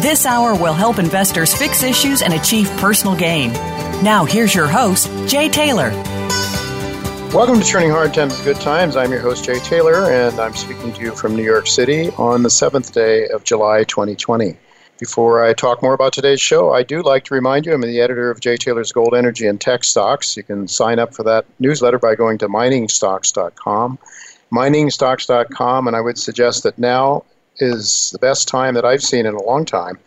This hour will help investors fix issues and achieve personal gain. Now, here's your host, Jay Taylor. Welcome to Turning Hard Times into Good Times. I'm your host, Jay Taylor, and I'm speaking to you from New York City on the seventh day of July 2020. Before I talk more about today's show, I do like to remind you I'm the editor of Jay Taylor's Gold Energy and Tech Stocks. You can sign up for that newsletter by going to miningstocks.com miningstocks.com, and I would suggest that now is the best time that I've seen in a long time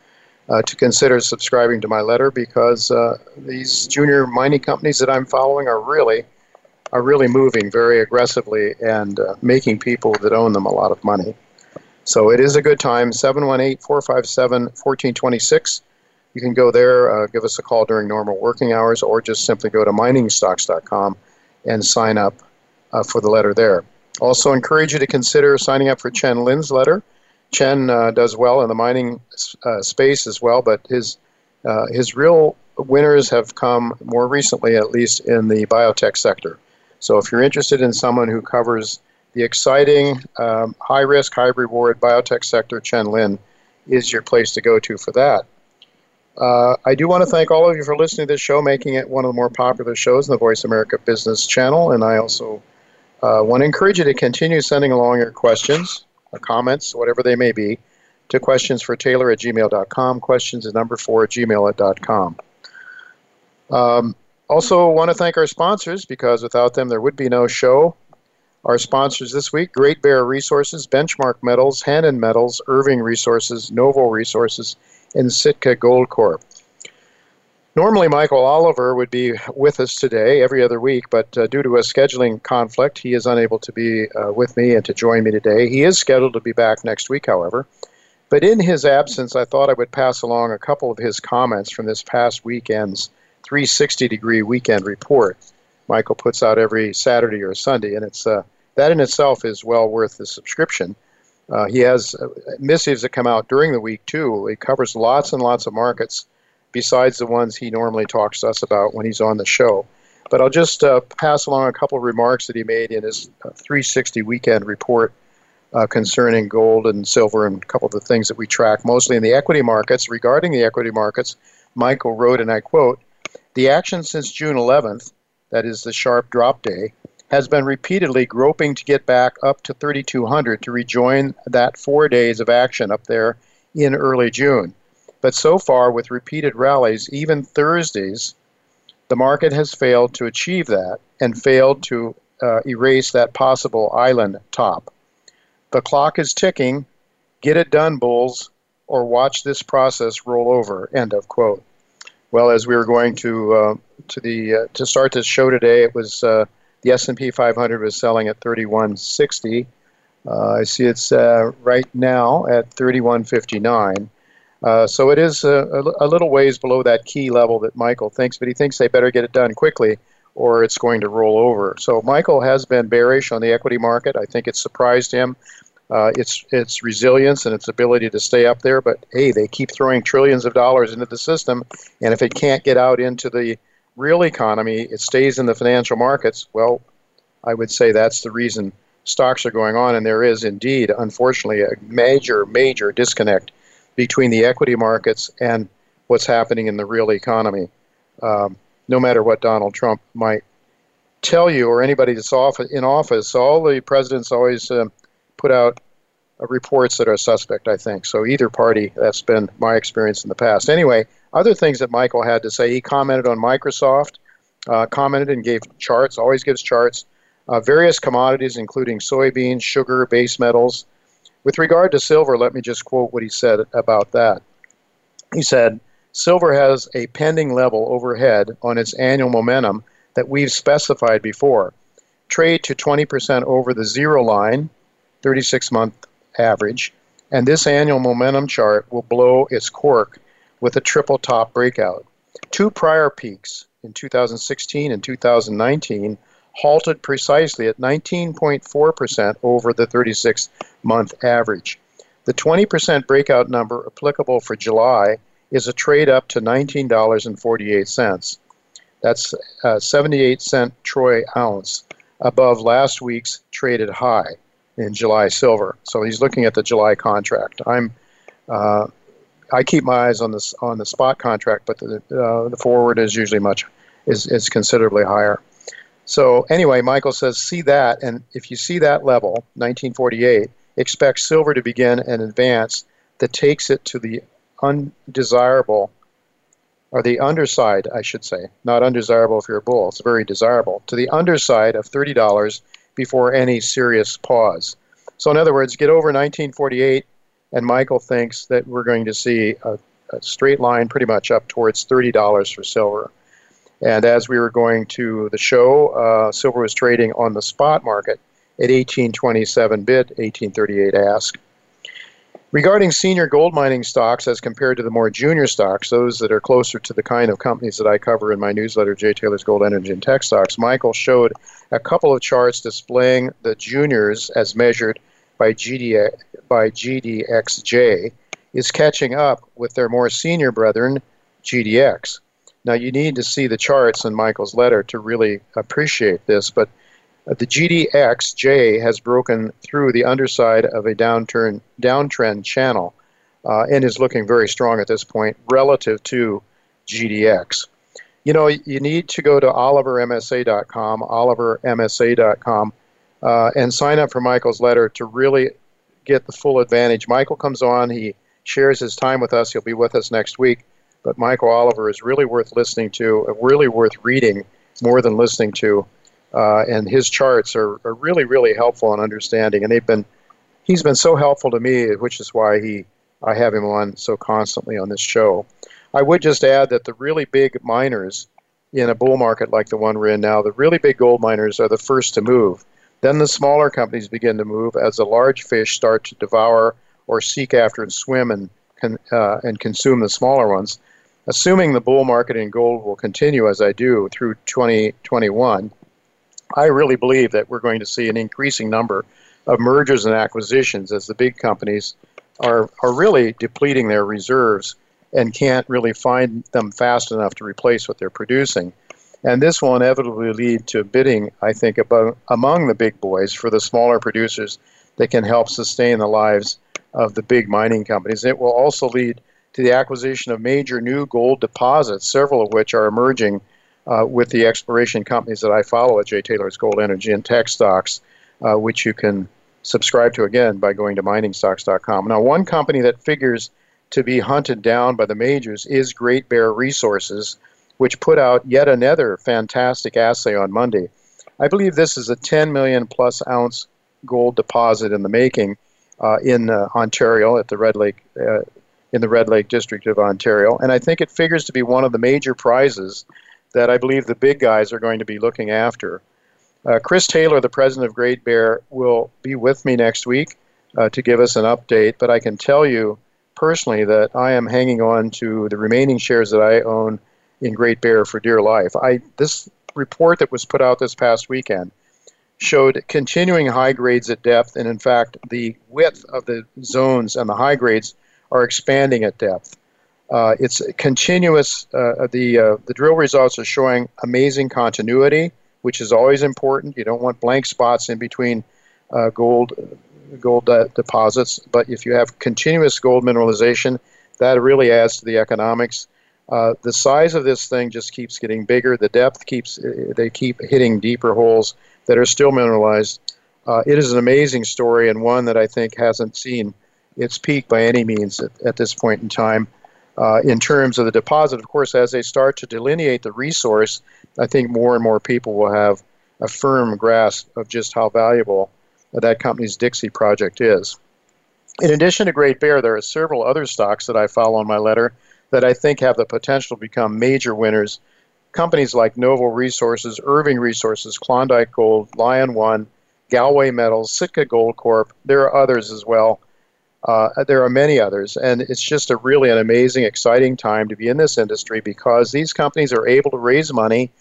uh, to consider subscribing to my letter because uh, these junior mining companies that I'm following are really are really moving very aggressively and uh, making people that own them a lot of money. So it is a good time. 718-457-1426. You can go there, uh, give us a call during normal working hours, or just simply go to miningstocks.com and sign up uh, for the letter there. Also, encourage you to consider signing up for Chen Lin's letter. Chen uh, does well in the mining uh, space as well, but his uh, his real winners have come more recently, at least in the biotech sector. So, if you're interested in someone who covers the exciting, um, high risk, high reward biotech sector, Chen Lin is your place to go to for that. Uh, I do want to thank all of you for listening to this show, making it one of the more popular shows in the Voice America Business Channel, and I also uh, want to encourage you to continue sending along your questions, comments, whatever they may be, to questions for Taylor at gmail.com, questions at number four at gmail.com. Um, also, want to thank our sponsors because without them there would be no show. Our sponsors this week Great Bear Resources, Benchmark Metals, Hannan Metals, Irving Resources, Novo Resources, and Sitka Gold Corp. Normally, Michael Oliver would be with us today every other week, but uh, due to a scheduling conflict, he is unable to be uh, with me and to join me today. He is scheduled to be back next week, however. But in his absence, I thought I would pass along a couple of his comments from this past weekend's 360 degree weekend report. Michael puts out every Saturday or Sunday, and it's uh, that in itself is well worth the subscription. Uh, he has uh, missives that come out during the week too. He covers lots and lots of markets besides the ones he normally talks to us about when he's on the show. But I'll just uh, pass along a couple of remarks that he made in his uh, 360 weekend report uh, concerning gold and silver and a couple of the things that we track, mostly in the equity markets. Regarding the equity markets, Michael wrote, and I quote, The action since June 11th, that is the sharp drop day, has been repeatedly groping to get back up to 3,200 to rejoin that four days of action up there in early June. But so far, with repeated rallies, even Thursdays, the market has failed to achieve that and failed to uh, erase that possible island top. The clock is ticking. Get it done, bulls, or watch this process roll over. End of quote. Well, as we were going to uh, to the uh, to start this show today, it was uh, the S&P 500 was selling at 3160. Uh, I see it's uh, right now at 3159. Uh, so it is a, a, little ways below that key level that Michael thinks, but he thinks they better get it done quickly or it's going to roll over. So Michael has been bearish on the equity market. I think it surprised him. Uh, its its resilience and its ability to stay up there, but hey, they keep throwing trillions of dollars into the system, and if it can't get out into the real economy, it stays in the financial markets. Well, I would say that's the reason stocks are going on, and there is indeed, unfortunately, a major, major disconnect between the equity markets and what's happening in the real economy. Um, no matter what Donald Trump might tell you or anybody that's off in office, all the presidents always uh, put out uh, reports that are suspect, I think. So either party, that's been my experience in the past. Anyway, other things that Michael had to say. He commented on Microsoft, uh, commented and gave charts, always gives charts, uh, various commodities, including soybeans, sugar, base metals. With regard to silver, let me just quote what he said about that. He said, Silver has a pending level overhead on its annual momentum that we've specified before. Trade to 20% over the zero line, 36 month average, and this annual momentum chart will blow its cork with a triple top breakout. Two prior peaks in 2016 and 2019 halted precisely at 19.4% over the 36 month average. The 20% breakout number applicable for July is a trade up to $19.48. That's a 78 cent troy ounce above last week's traded high in July silver. So he's looking at the July contract. I'm uh, I keep my eyes on this on the spot contract, but the uh, the forward is usually much is is considerably higher. So anyway, Michael says see that, and if you see that level, 1948, expect silver to begin an advance that takes it to the undesirable or the underside, I should say, not undesirable if you're a bull. It's very desirable to the underside of thirty dollars before any serious pause. So in other words, get over 1948 and Michael thinks that we're going to see a, a straight line pretty much up towards $30 for silver. And as we were going to the show, uh, silver was trading on the spot market at 1827 bid, 1838 ask. Regarding senior gold mining stocks as compared to the more junior stocks, those that are closer to the kind of companies that I cover in my newsletter, Jay Taylor's Gold Energy and Tech Stocks, Michael showed a couple of charts displaying the juniors as measured by, GD, by GDXJ is catching up with their more senior brethren, GDX. Now, you need to see the charts in Michael's letter to really appreciate this, but the GDXJ has broken through the underside of a downturn, downtrend channel uh, and is looking very strong at this point relative to GDX. You know, you need to go to olivermsa.com, olivermsa.com, uh, and sign up for Michael's letter to really get the full advantage. Michael comes on, he shares his time with us, he'll be with us next week. But Michael Oliver is really worth listening to, uh, really worth reading more than listening to. Uh, and his charts are, are really, really helpful in understanding. And they've been, he's been so helpful to me, which is why he, I have him on so constantly on this show. I would just add that the really big miners in a bull market like the one we're in now, the really big gold miners are the first to move. Then the smaller companies begin to move as the large fish start to devour or seek after and swim and, uh, and consume the smaller ones. Assuming the bull market in gold will continue as I do through 2021, I really believe that we're going to see an increasing number of mergers and acquisitions as the big companies are, are really depleting their reserves and can't really find them fast enough to replace what they're producing. And this will inevitably lead to bidding, I think, about, among the big boys for the smaller producers that can help sustain the lives of the big mining companies. It will also lead to the acquisition of major new gold deposits, several of which are emerging uh, with the exploration companies that I follow at Jay Taylor's Gold Energy and Tech Stocks, uh, which you can subscribe to again by going to miningstocks.com. Now, one company that figures to be hunted down by the majors is Great Bear Resources, which put out yet another fantastic assay on Monday. I believe this is a 10 million plus ounce gold deposit in the making uh, in uh, Ontario at the Red Lake uh, in the Red Lake district of Ontario, and I think it figures to be one of the major prizes that I believe the big guys are going to be looking after. Uh, Chris Taylor, the president of Great Bear, will be with me next week uh, to give us an update, but I can tell you personally that I am hanging on to the remaining shares that I own in Great Bear for dear life. I this report that was put out this past weekend showed continuing high grades at depth, and in fact, the width of the zones and the high grades are expanding at depth. Uh, it's continuous. Uh, the uh, the drill results are showing amazing continuity, which is always important. You don't want blank spots in between uh, gold gold deposits, but if you have continuous gold mineralization, that really adds to the economics. Uh, the size of this thing just keeps getting bigger. The depth keeps they keep hitting deeper holes that are still mineralized. Uh, it is an amazing story and one that I think hasn't seen its peak by any means at, at this point in time. Uh, in terms of the deposit, of course, as they start to delineate the resource, I think more and more people will have a firm grasp of just how valuable that company's Dixie project is. In addition to Great Bear, there are several other stocks that I follow in my letter that I think have the potential to become major winners. Companies like Novo Resources, Irving Resources, Klondike Gold, Lion One, Galway Metals, Sitka Gold Corp. There are others as well. Uh, there are many others, and it's just a really an amazing, exciting time to be in this industry because these companies are able to raise money,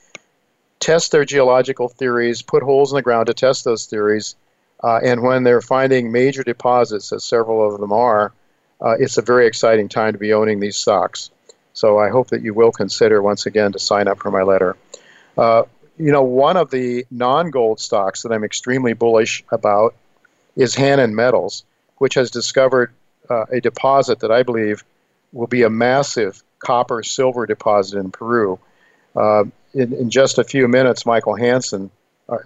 test their geological theories, put holes in the ground to test those theories, uh, and when they're finding major deposits, as several of them are, uh, it's a very exciting time to be owning these stocks. So I hope that you will consider once again to sign up for my letter. Uh, you know, one of the non-gold stocks that I'm extremely bullish about is Hannan Metals, which has discovered uh, a deposit that I believe will be a massive copper silver deposit in Peru. Uh, in, in, just a few minutes, Michael Hansen,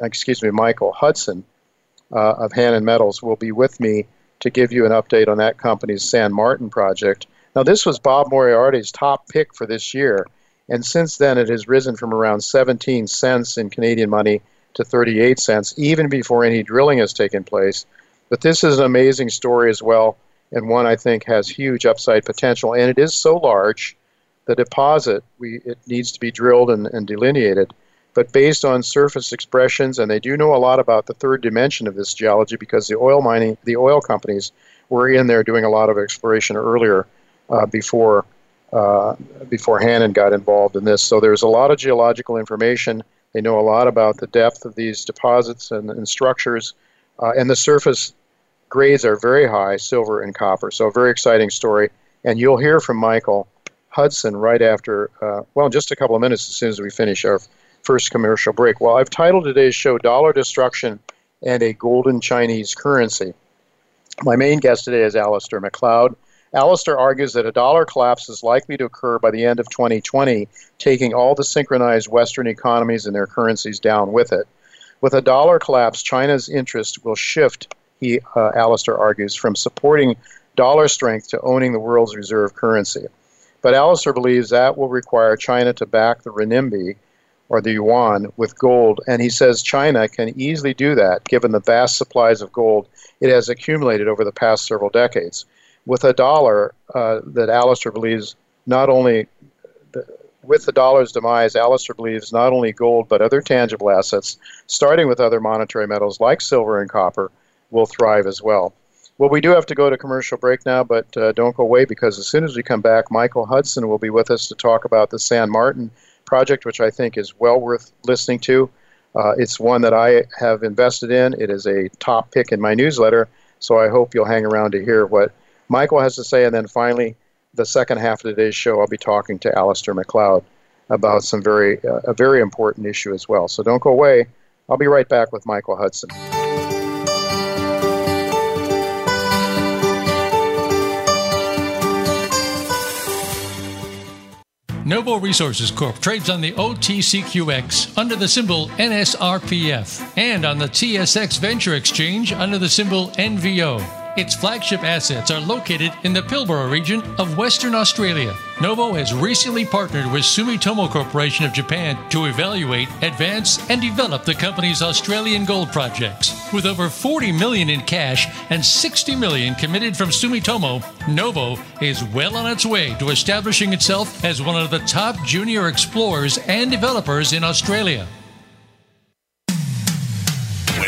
excuse me, Michael Hudson uh, of Hannan Metals will be with me to give you an update on that company's San Martin project. Now, this was Bob Moriarty's top pick for this year, and since then it has risen from around 17 cents in Canadian money to 38 cents, even before any drilling has taken place. But this is an amazing story as well, and one I think has huge upside potential, and it is so large. The deposit, we, it needs to be drilled and, and delineated but based on surface expressions, and they do know a lot about the third dimension of this geology because the oil mining, the oil companies were in there doing a lot of exploration earlier uh, before uh, before Hannan got involved in this. So there's a lot of geological information. They know a lot about the depth of these deposits and, and structures, uh, and the surface grades are very high, silver and copper. So a very exciting story. And you'll hear from Michael Hudson right after, uh, well, just a couple of minutes as soon as we finish our first commercial break. Well, I've titled today's show Dollar Destruction and a Golden Chinese Currency. My main guest today is Alasdair Macleod. Alasdair argues that a dollar collapse is likely to occur by the end of 2020, taking all the synchronized Western economies and their currencies down with it. With a dollar collapse, China's interest will shift, he, uh, Alasdair argues, from supporting dollar strength to owning the world's reserve currency. But Alasdair believes that will require China to back the renminbi or the yuan with gold. And he says China can easily do that given the vast supplies of gold it has accumulated over the past several decades. With a dollar uh, that Alasdair believes not only with the dollar's demise, Alasdair believes not only gold but other tangible assets, starting with other monetary metals like silver and copper, will thrive as well. Well, we do have to go to commercial break now, but uh, don't go away because as soon as we come back, Michael Hudson will be with us to talk about the San Martin project, which I think is well worth listening to. Uh, it's one that I have invested in. It is a top pick in my newsletter, so I hope you'll hang around to hear what Michael has to say. And then finally, the second half of today's show, I'll be talking to Alasdair Macleod about some very uh, a very important issue as well. So don't go away. I'll be right back with Michael Hudson. Novo Resources Corp trades on the OTCQX under the symbol NSRPF and on the TSX Venture Exchange under the symbol NVO. Its flagship assets are located in the Pilbara region of Western Australia. Novo has recently partnered with Sumitomo Corporation of Japan to evaluate, advance, and develop the company's Australian gold projects. With over 40 million in cash and 60 million committed from Sumitomo, Novo is well on its way to establishing itself as one of the top junior explorers and developers in Australia.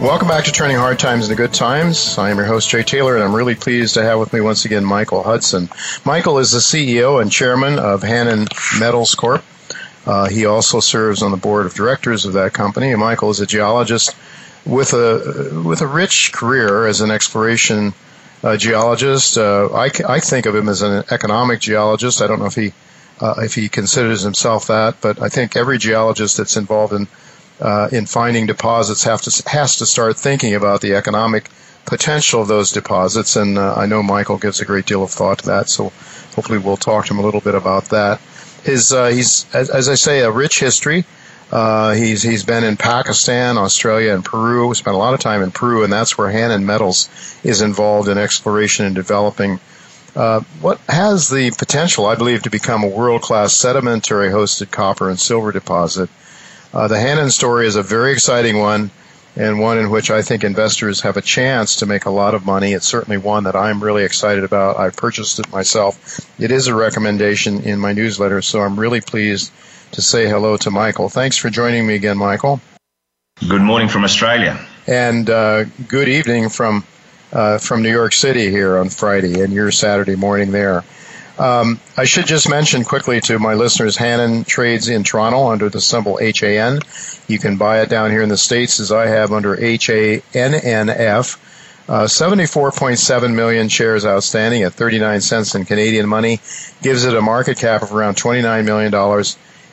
Welcome back to Turning Hard Times into Good Times. I am your host, Jay Taylor, and I'm really pleased to have with me once again Michael Hudson. Michael is the CEO and chairman of Hannan Metals Corp. Uh, he also serves on the board of directors of that company. Michael is a geologist with a with a rich career as an exploration uh, geologist. Uh, I, I think of him as an economic geologist. I don't know if he uh, if he considers himself that, but I think every geologist that's involved in uh, in finding deposits have to has to start thinking about the economic potential of those deposits. And uh, I know Michael gives a great deal of thought to that. So hopefully we'll talk to him a little bit about that. His uh, he's as, as, I say a rich history. Uh, he's he's been in Pakistan, Australia, and Peru. Spent a lot of time in Peru, and that's where Hannan Metals is involved in exploration and developing. Uh, what has the potential, I believe, to become a world-class sedimentary hosted copper and silver deposit uh, the Hannan story is a very exciting one and one in which I think investors have a chance to make a lot of money. It's certainly one that I'm really excited about. I've purchased it myself. It is a recommendation in my newsletter, so I'm really pleased to say hello to Michael. Thanks for joining me again, Michael. Good morning from Australia. And uh, good evening from uh, from New York City here on Friday, and your Saturday morning there. Um, I should just mention quickly to my listeners, Hannan trades in Toronto under the symbol HAN. You can buy it down here in the States as I have under HANNF. Uh, 74.7 million shares outstanding at 39 cents in Canadian money gives it a market cap of around $29 million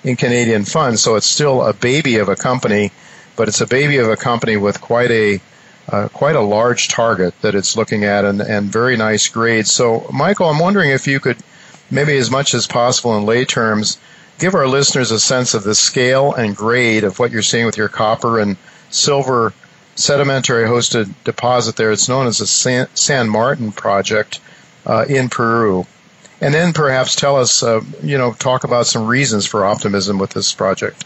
in Canadian funds. So it's still a baby of a company, but it's a baby of a company with quite a uh, quite a large target that it's looking at and, and very nice grades. So, Michael, I'm wondering if you could maybe as much as possible in lay terms, give our listeners a sense of the scale and grade of what you're seeing with your copper and silver sedimentary hosted deposit there. It's known as the San, San Martin project uh, in Peru. And then perhaps tell us, uh, you know, talk about some reasons for optimism with this project.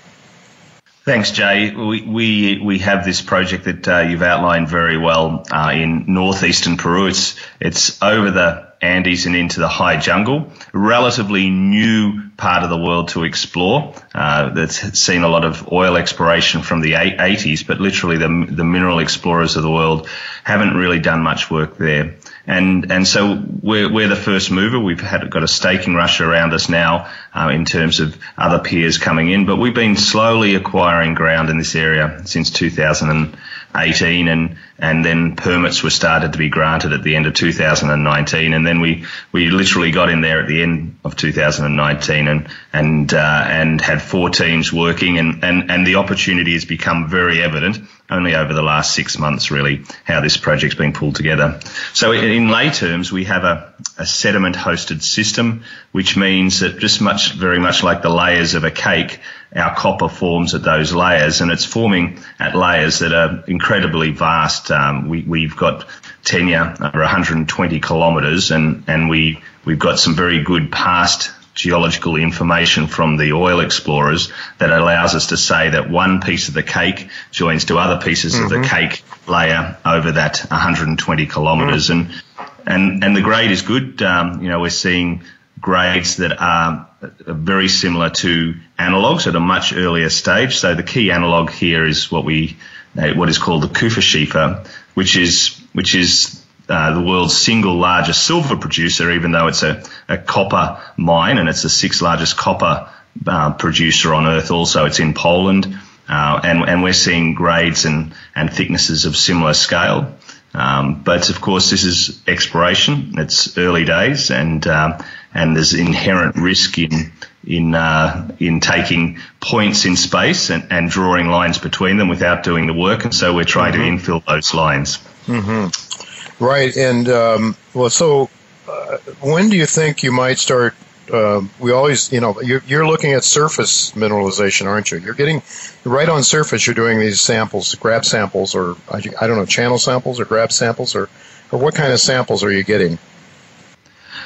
Thanks, Jay. We, we, we have this project that uh, you've outlined very well uh, in northeastern Peru. It's, it's over the Andes and into the high jungle. Relatively new part of the world to explore. Uh, that's seen a lot of oil exploration from the 80s, but literally the, the mineral explorers of the world haven't really done much work there. And, and so we're, we're the first mover. We've had, got a staking rush around us now, uh, in terms of other peers coming in, but we've been slowly acquiring ground in this area since 2000. and, and and then permits were started to be granted at the end of 2019, and then we we literally got in there at the end of 2019 and and uh, and had four teams working, and, and and the opportunity has become very evident only over the last six months, really, how this project's been pulled together. So in lay terms, we have a, a sediment hosted system, which means that just much, very much like the layers of a cake, our copper forms at those layers, and it's forming at layers that are incredibly vast. Um, we, have got tenure over 120 kilometres, and and we we've got some very good past geological information from the oil explorers that allows us to say that one piece of the cake joins to other pieces mm-hmm. of the mm-hmm. cake layer over that 120 kilometres, mm. and and and the grade is good. Um, you know, we're seeing grades that are very similar to analogs at a much earlier stage. So the key analog here is what we uh, what is called the Kupferschiefer, which is which is uh, the world's single largest silver producer, even though it's a, a copper mine and it's the sixth largest copper uh, producer on Earth. Also, it's in Poland, uh, and and we're seeing grades and and thicknesses of similar scale. Um, but of course, this is exploration. It's early days, and um, and there's inherent risk in in uh, in taking points in space and, and drawing lines between them without doing the work. And so we're trying mm-hmm. to infill those lines. Mm-hmm. Right. And um, well, so uh, when do you think you might start? Uh, we always, you know, you're, you're, looking at surface mineralization, aren't you? You're getting right on surface. You're doing these samples, grab samples, or I don't know, channel samples or grab samples, or or what kind of samples are you getting?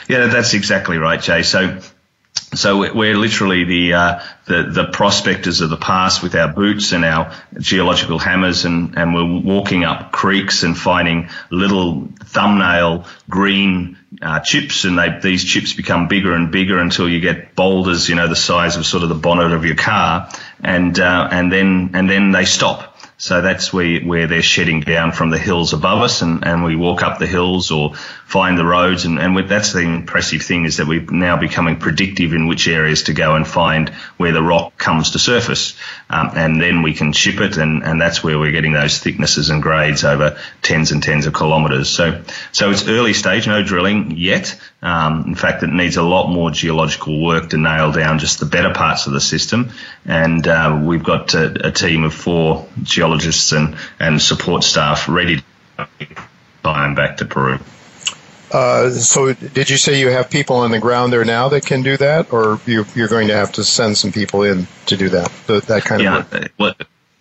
Yeah, that's exactly right, Jay. So so we're literally the, uh, the, the prospectors of the past with our boots and our geological hammers, and and we're walking up creeks and finding little thumbnail green uh, chips, and they, these chips become bigger and bigger until you get boulders, you know, the size of sort of the bonnet of your car, and uh, and then and then they stop. So that's where, where they're shedding down from the hills above us and, and we walk up the hills or find the roads. And, and that's the impressive thing is that we're now becoming predictive in which areas to go and find where the rock comes to surface. Um, and then we can ship it. And, and that's where we're getting those thicknesses and grades over tens and tens of kilometres. So, so it's early stage, no drilling yet. Um, in fact, it needs a lot more geological work to nail down just the better parts of the system. And uh, we've got a, a, team of four geologists and, and support staff ready to them back to Peru. Uh, so, did you say you have people on the ground there now that can do that, or you, are going to have to send some people in to do that? That kind yeah, of work? Well,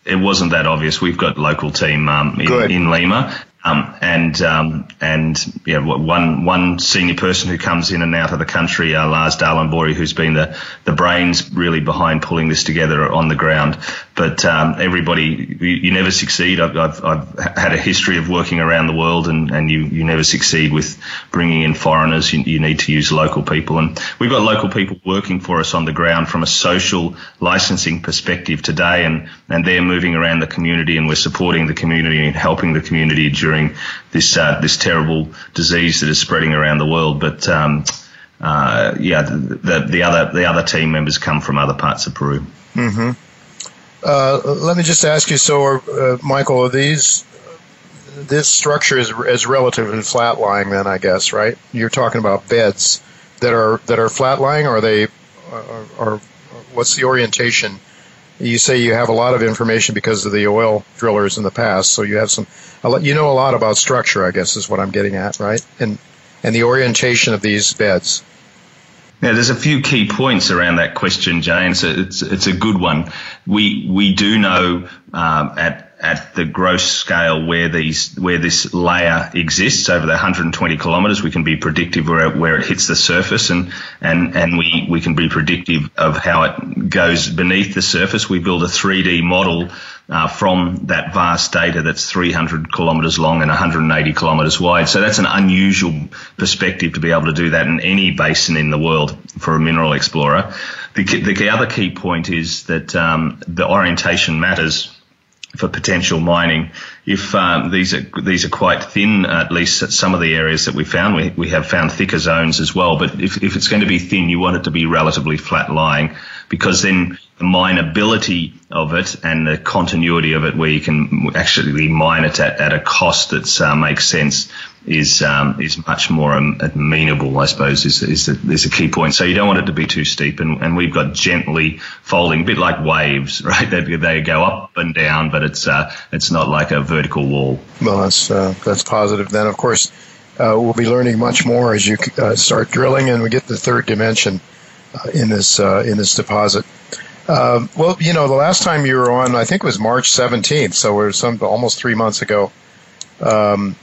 it wasn't that obvious. We've got local team um, in, in, Lima, um, and um, and yeah, one one senior person who comes in and out of the country, uh, Lars Dahlenborg, who's been the the brains really behind pulling this together on the ground. But um, everybody, you, you, never succeed. I've, I've, I've, had a history of working around the world, and, and you, you never succeed with bringing in foreigners. You, you need to use local people, and we've got local people working for us on the ground from a social licensing perspective today, and and they're moving around the community, and we're supporting the community and helping the community during this uh, this terrible disease that is spreading around the world. But um, uh, yeah, the, the, the other the other team members come from other parts of Peru. Mm-hmm. Uh, let me just ask you, so, uh, Michael, these this structure is, is relatively flat lying, then I guess, right? You're talking about beds that are that are flat lying, or are they, or, or what's the orientation? You say you have a lot of information because of the oil drillers in the past, so you have some, you know a lot about structure, I guess, is what I'm getting at, right? And and the orientation of these beds. Now, there's a few key points around that question, Jane. So it's, it's a good one. We we do know um, at at the gross scale where these where this layer exists over the 120 kilometres, we can be predictive where it, where it hits the surface, and and and we we can be predictive of how it goes beneath the surface. We build a 3D model uh, from that vast data that's 300 kilometres long and 180 kilometres wide. So that's an unusual perspective to be able to do that in any basin in the world for a mineral explorer. The, the other key point is that um, the orientation matters for potential mining. If um, these are these are quite thin, at least at some of the areas that we found, we, we have found thicker zones as well. But if, if it's going to be thin, you want it to be relatively flat lying because then the mineability of it and the continuity of it, where you can actually mine it at, at a cost that uh, makes sense, is um, is much more amenable, I suppose, is is a, is a key point. So you don't want it to be too steep, and, and we've got gently folding, a bit like waves, right? They, they go up and down, but it's uh, it's not like a vertical wall. Well, that's uh, that's positive. Then, of course, uh, we'll be learning much more as you uh, start drilling, and we get the third dimension uh, in this in this deposit. Um, well, you know, the last time you were on, I think it was March 17th, so we're some almost three months ago. Um,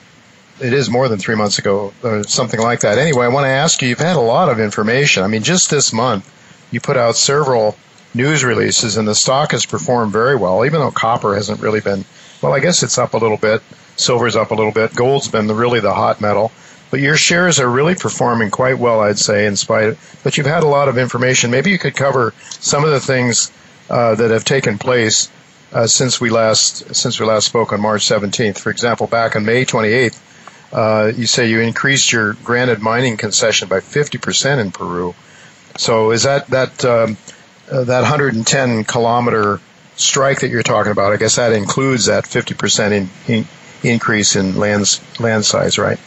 it is more than three months ago, or something like that. Anyway, I want to ask you. You've had a lot of information. I mean, just this month, you put out several news releases, and the stock has performed very well, even though copper hasn't really been. Well, I guess it's up a little bit. Silver's up a little bit. Gold's been the, really the hot metal. But your shares are really performing quite well, I'd say, in spite of. But you've had a lot of information. Maybe you could cover some of the things uh, that have taken place uh, since we last since we last spoke on March 17th. For example, back on May 28th, uh, you say you increased your granted mining concession by 50% in Peru. So is that that um, uh, that 110 kilometer strike that you're talking about? I guess that includes that 50% in, in increase in land land size, right?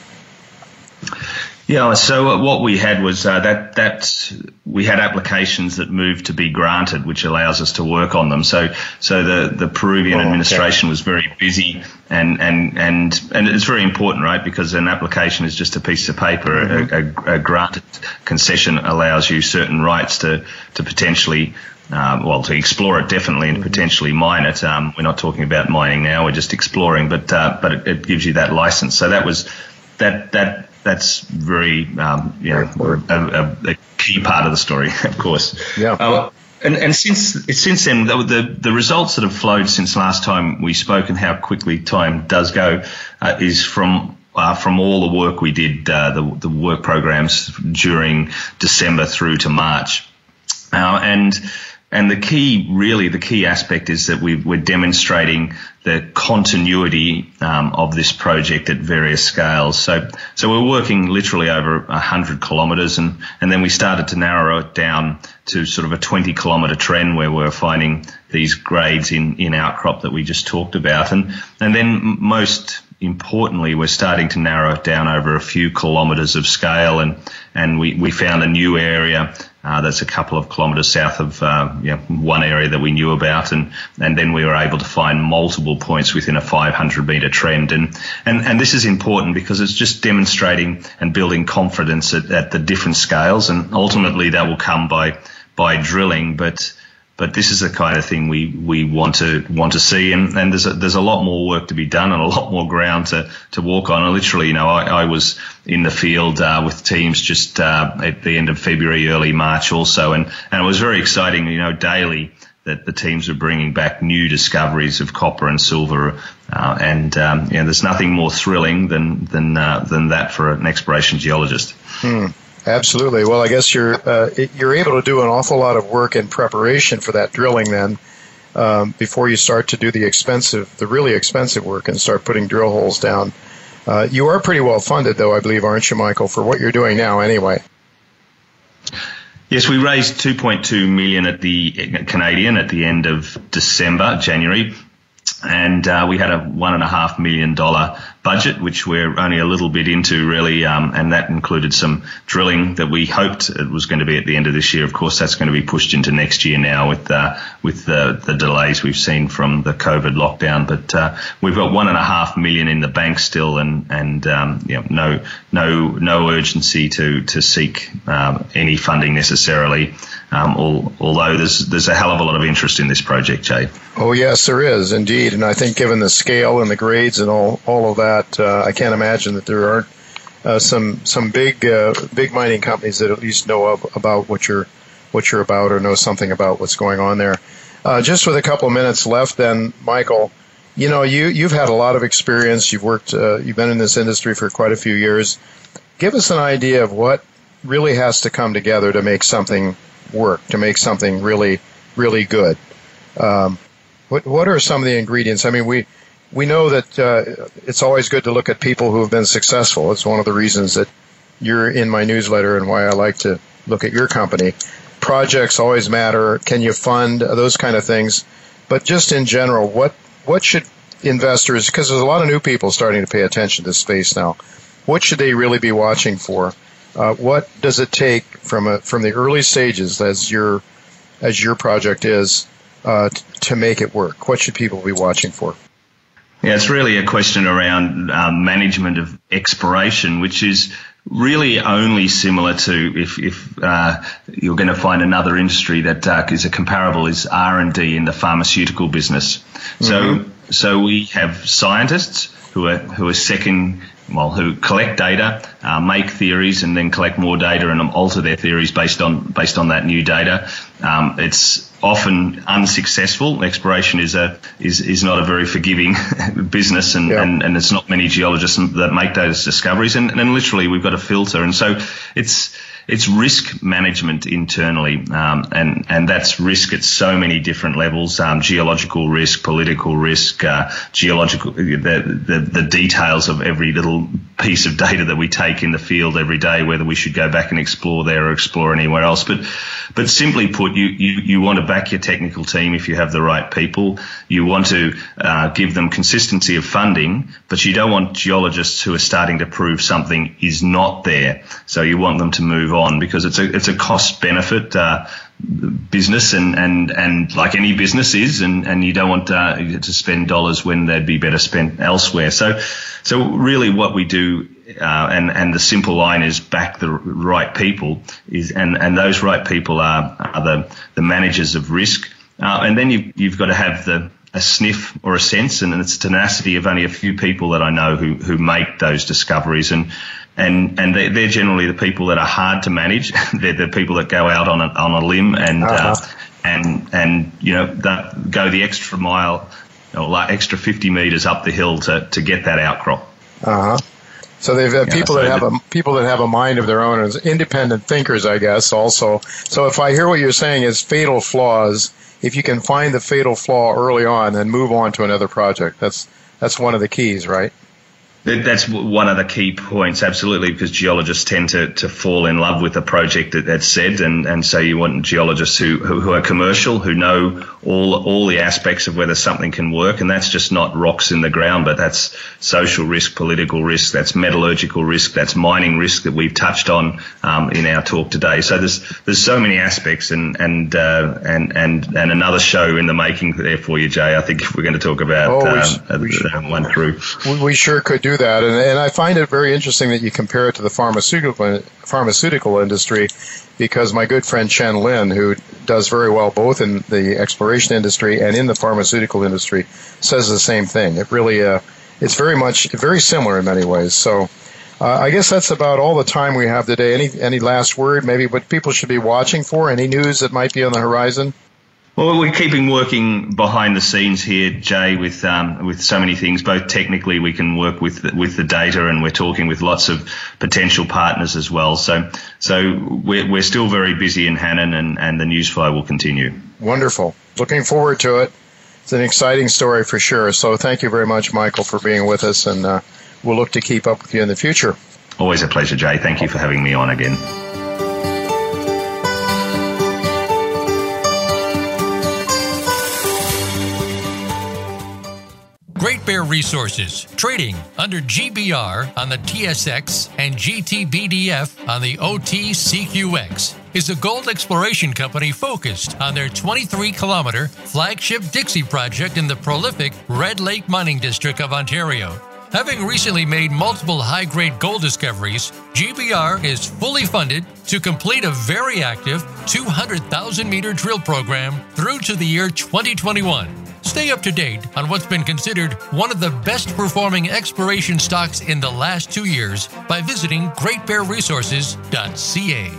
Yeah, so what we had was uh, that that we had applications that moved to be granted, which allows us to work on them. So so the, the Peruvian oh, administration okay. was very busy, and, and and and it's very important, right? Because an application is just a piece of paper. Mm-hmm. A, a, a, granted concession allows you certain rights to to potentially. Um, well, to explore it definitely and mm-hmm. potentially mine it. Um, we're not talking about mining now; we're just exploring. But uh, but it, it gives you that license. So that was that that that's very, um, you know, a, a, a, key part of the story, of course. Yeah. Uh, and, and since since then, the, the, the results that have flowed since last time we spoke and how quickly time does go uh, is from uh, from all the work we did, uh, the, the work programs during December through to March. Uh, and and the key, really, the key aspect is that we, are demonstrating the continuity um, of this project at various scales. So, so we're working literally over 100 kilometres, and, and then we started to narrow it down to sort of a 20 kilometre trend where we're finding these grades in, in outcrop that we just talked about. And, and then most importantly, we're starting to narrow it down over a few kilometres of scale, and, and we, we found a new area uh, that's a couple of kilometres south of uh, you know, one area that we knew about, and, and then we were able to find multiple points within a 500 metre trend. And, and, and this is important because it's just demonstrating and building confidence at, at the different scales, and ultimately that will come by by drilling, but but this is the kind of thing we, we want to want to see, and, and there's a, there's a lot more work to be done and a lot more ground to, to walk on. And literally, you know, I, I was in the field uh, with teams just uh, at the end of February, early March, also, and and it was very exciting. You know, daily that the teams are bringing back new discoveries of copper and silver, uh, and um, you know, there's nothing more thrilling than than uh, than that for an exploration geologist. Hmm. Absolutely. Well, I guess you're uh, you're able to do an awful lot of work in preparation for that drilling then, um, before you start to do the expensive, the really expensive work and start putting drill holes down. Uh, you are pretty well funded, though, I believe, aren't you, Michael, for what you're doing now, anyway? Yes, we raised 2.2 million at the Canadian at the end of December, January, and uh, we had a one and a half million dollar budget, which we're only a little bit into really, um, and that included some drilling that we hoped it was going to be at the end of this year. Of course, that's going to be pushed into next year now with uh, with the, the delays we've seen from the COVID lockdown. But uh, we've got one and a half million in the bank still, and and um, you know, no no no urgency to to seek um, any funding necessarily. Um, all, although there's there's a hell of a lot of interest in this project, Jay. Oh yes, there is indeed, and I think given the scale and the grades and all all of that. Uh, I can't imagine that there aren't uh, some some big uh, big mining companies that at least know of, about what you're what you're about or know something about what's going on there. Uh, just with a couple of minutes left, then, Michael, you know you you've had a lot of experience. You've worked. Uh, you've been in this industry for quite a few years. Give us an idea of what really has to come together to make something work, to make something really really good. Um, what what are some of the ingredients? I mean, we we know that uh, it's always good to look at people who have been successful. It's one of the reasons that you're in my newsletter and why I like to look at your company. Projects always matter. Can you fund those kind of things? But just in general, what what should investors? Because there's a lot of new people starting to pay attention to space now. What should they really be watching for? Uh, what does it take from a, from the early stages, as your as your project is, uh, t- to make it work? What should people be watching for? Yeah, it's really a question around um, management of exploration, which is really only similar to if, if uh, you're going to find another industry that uh, is a comparable is R and D in the pharmaceutical business. Mm-hmm. So so we have scientists who are who are second well, who collect data, uh, make theories, and then collect more data and alter their theories based on based on that new data. Um, it's often unsuccessful. Exploration is a is, is not a very forgiving business, and, yeah. and, and it's not many geologists that make those discoveries. And, and literally, we've got a filter, and so it's it's risk management internally, um, and and that's risk at so many different levels: um, geological risk, political risk, uh, geological the, the the details of every little piece of data that we take in the field every day, whether we should go back and explore there or explore anywhere else. But but simply put, you you, you want to back your technical team if you have the right people. You want to uh, give them consistency of funding, but you don't want geologists who are starting to prove something is not there. So you want them to move on because it's a it's a cost benefit uh, business and, and and like any business is and, and you don't want uh, to spend dollars when they'd be better spent elsewhere. So so really what we do uh, and and the simple line is back the right people is and and those right people are, are the the managers of risk uh, and then you you've got to have the a sniff or a sense and it's tenacity of only a few people that I know who who make those discoveries and and and they're, they're generally the people that are hard to manage. they're the people that go out on a, on a limb and uh, uh-huh. uh, and and you know that go the extra mile or like extra 50 meters up the hill to, to get that outcrop. Uh huh. So they've yeah, people that have a people that have a mind of their own as independent thinkers, I guess. Also, so if I hear what you're saying is fatal flaws, if you can find the fatal flaw early on and move on to another project, that's that's one of the keys, right? That's one of the key points, absolutely, because geologists tend to, to fall in love with a project that, that's said, and, and so you want geologists who, who, who, are commercial, who know all all the aspects of whether something can work, and that's just not rocks in the ground, but that's social risk, political risk, that's metallurgical risk, that's mining risk that we've touched on um, in our talk today. So there's there's so many aspects, and and uh, and and and another show in the making there for you, Jay. I think if we're going to talk about oh, we, um, we one through, we sure could do that. And, and I find it very interesting that you compare it to the pharmaceutical pharmaceutical industry, because my good friend Chen Lin, who does very well both in the exploration industry and in the pharmaceutical industry, says the same thing. It really, uh, it's very much very similar in many ways. So. Uh, I guess that's about all the time we have today. Any any last word? Maybe what people should be watching for? Any news that might be on the horizon? Well, we're keeping working behind the scenes here, Jay, with um, with so many things. Both technically, we can work with the, with the data, and we're talking with lots of potential partners as well. So, so we're, we're still very busy in Hannan, and, and the news flow will continue. Wonderful. Looking forward to it. It's an exciting story for sure. So, thank you very much, Michael, for being with us, and uh, we'll look to keep up with you in the future. Always a pleasure, Jay. Thank you for having me on again. Resources, trading under GBR on the TSX and GTBDF on the OTCQX, is a gold exploration company focused on their 23 kilometer flagship Dixie project in the prolific Red Lake Mining District of Ontario. Having recently made multiple high grade gold discoveries, GBR is fully funded to complete a very active 200,000 meter drill program through to the year 2021. Stay up to date on what's been considered one of the best performing exploration stocks in the last two years by visiting greatbearresources.ca.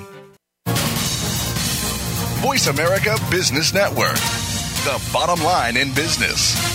Voice America Business Network, the bottom line in business.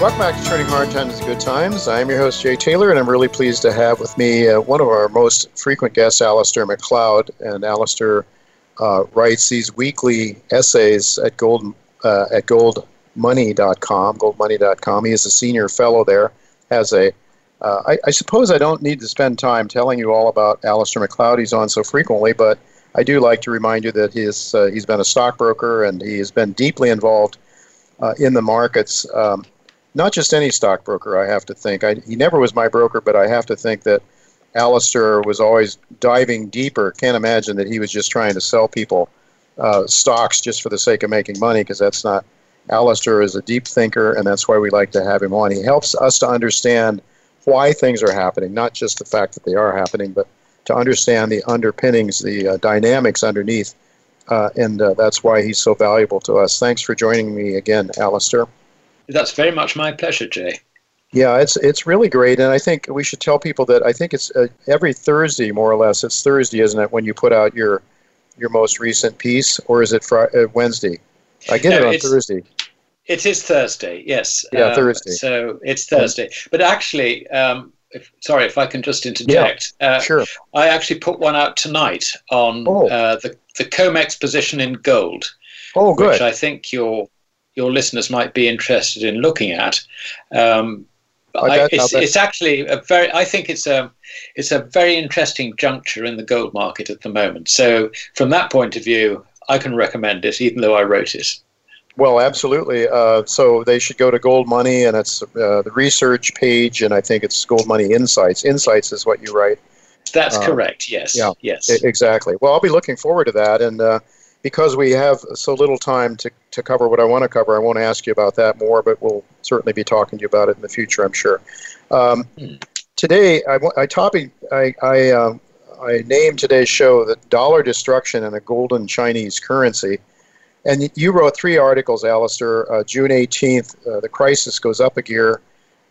Welcome back to Turning Hard Times to Good Times. I'm your host, Jay Taylor, and I'm really pleased to have with me uh, one of our most frequent guests, Alistair Macleod. And Alistair uh, writes these weekly essays at Gold uh, at goldmoney.com. Goldmoney.com. He is a senior fellow there. Has a uh, I, I suppose I don't need to spend time telling you all about Alistair Macleod. He's on so frequently, but I do like to remind you that he's uh, he's been a stockbroker and he has been deeply involved uh, in the markets. Um, not just any stockbroker, I have to think. I, he never was my broker, but I have to think that Alistair was always diving deeper. Can't imagine that he was just trying to sell people uh, stocks just for the sake of making money, because that's not. Alistair is a deep thinker, and that's why we like to have him on. He helps us to understand why things are happening, not just the fact that they are happening, but to understand the underpinnings, the uh, dynamics underneath. Uh, and uh, that's why he's so valuable to us. Thanks for joining me again, Alistair. That's very much my pleasure, Jay. Yeah, it's it's really great, and I think we should tell people that I think it's uh, every Thursday, more or less. It's Thursday, isn't it, when you put out your your most recent piece, or is it Friday, uh, Wednesday? I get no, it on Thursday. It is Thursday, yes. Yeah, um, Thursday. So it's Thursday, but actually, um, if, sorry if I can just interject. Yeah, uh, sure. I actually put one out tonight on oh. uh, the the COMEX position in gold. Oh, good. Which I think you're your listeners might be interested in looking at. Um, I, it's, it's, actually a very. I think it's a it's a very interesting juncture in the gold market at the moment. So from that point of view, I can recommend it, even though I wrote it. Well, absolutely. Uh, so they should go to Gold Money, and it's uh, the research page, and I think it's Gold Money Insights. Insights is what you write, That's uh, correct. Yes. Yeah. Yes. exactly. Well, I'll be looking forward to that, and uh, because we have so little time to, to cover what I want to cover, I won't ask you about that more, but we'll certainly be talking to you about it in the future, I'm sure. Um, hmm. Today, I, I topic I I, um, I named today's show the dollar destruction and a golden Chinese currency. And you wrote three articles, Alistair. Uh, June 18th, uh, the crisis goes up a gear.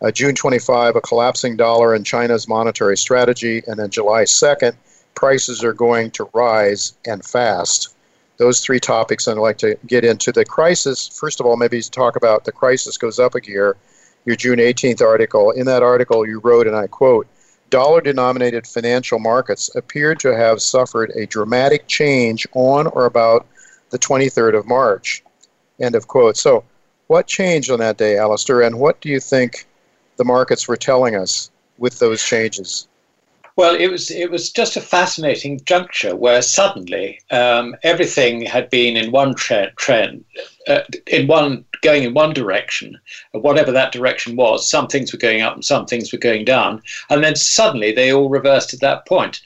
Uh, June 25, a collapsing dollar and China's monetary strategy. And then July 2nd, prices are going to rise and fast. Those three topics and I'd like to get into. The crisis, first of all, maybe talk about the crisis goes up a gear. Your June 18th article. In that article, you wrote, and I quote, dollar denominated financial markets appear to have suffered a dramatic change on or about the 23rd of March. End of quote. So, what changed on that day, Alistair, and what do you think the markets were telling us with those changes? Well, it was it was just a fascinating juncture where suddenly um, everything had been in one trend, trend uh, in one going in one direction, whatever that direction was. Some things were going up and some things were going down, and then suddenly they all reversed at that point.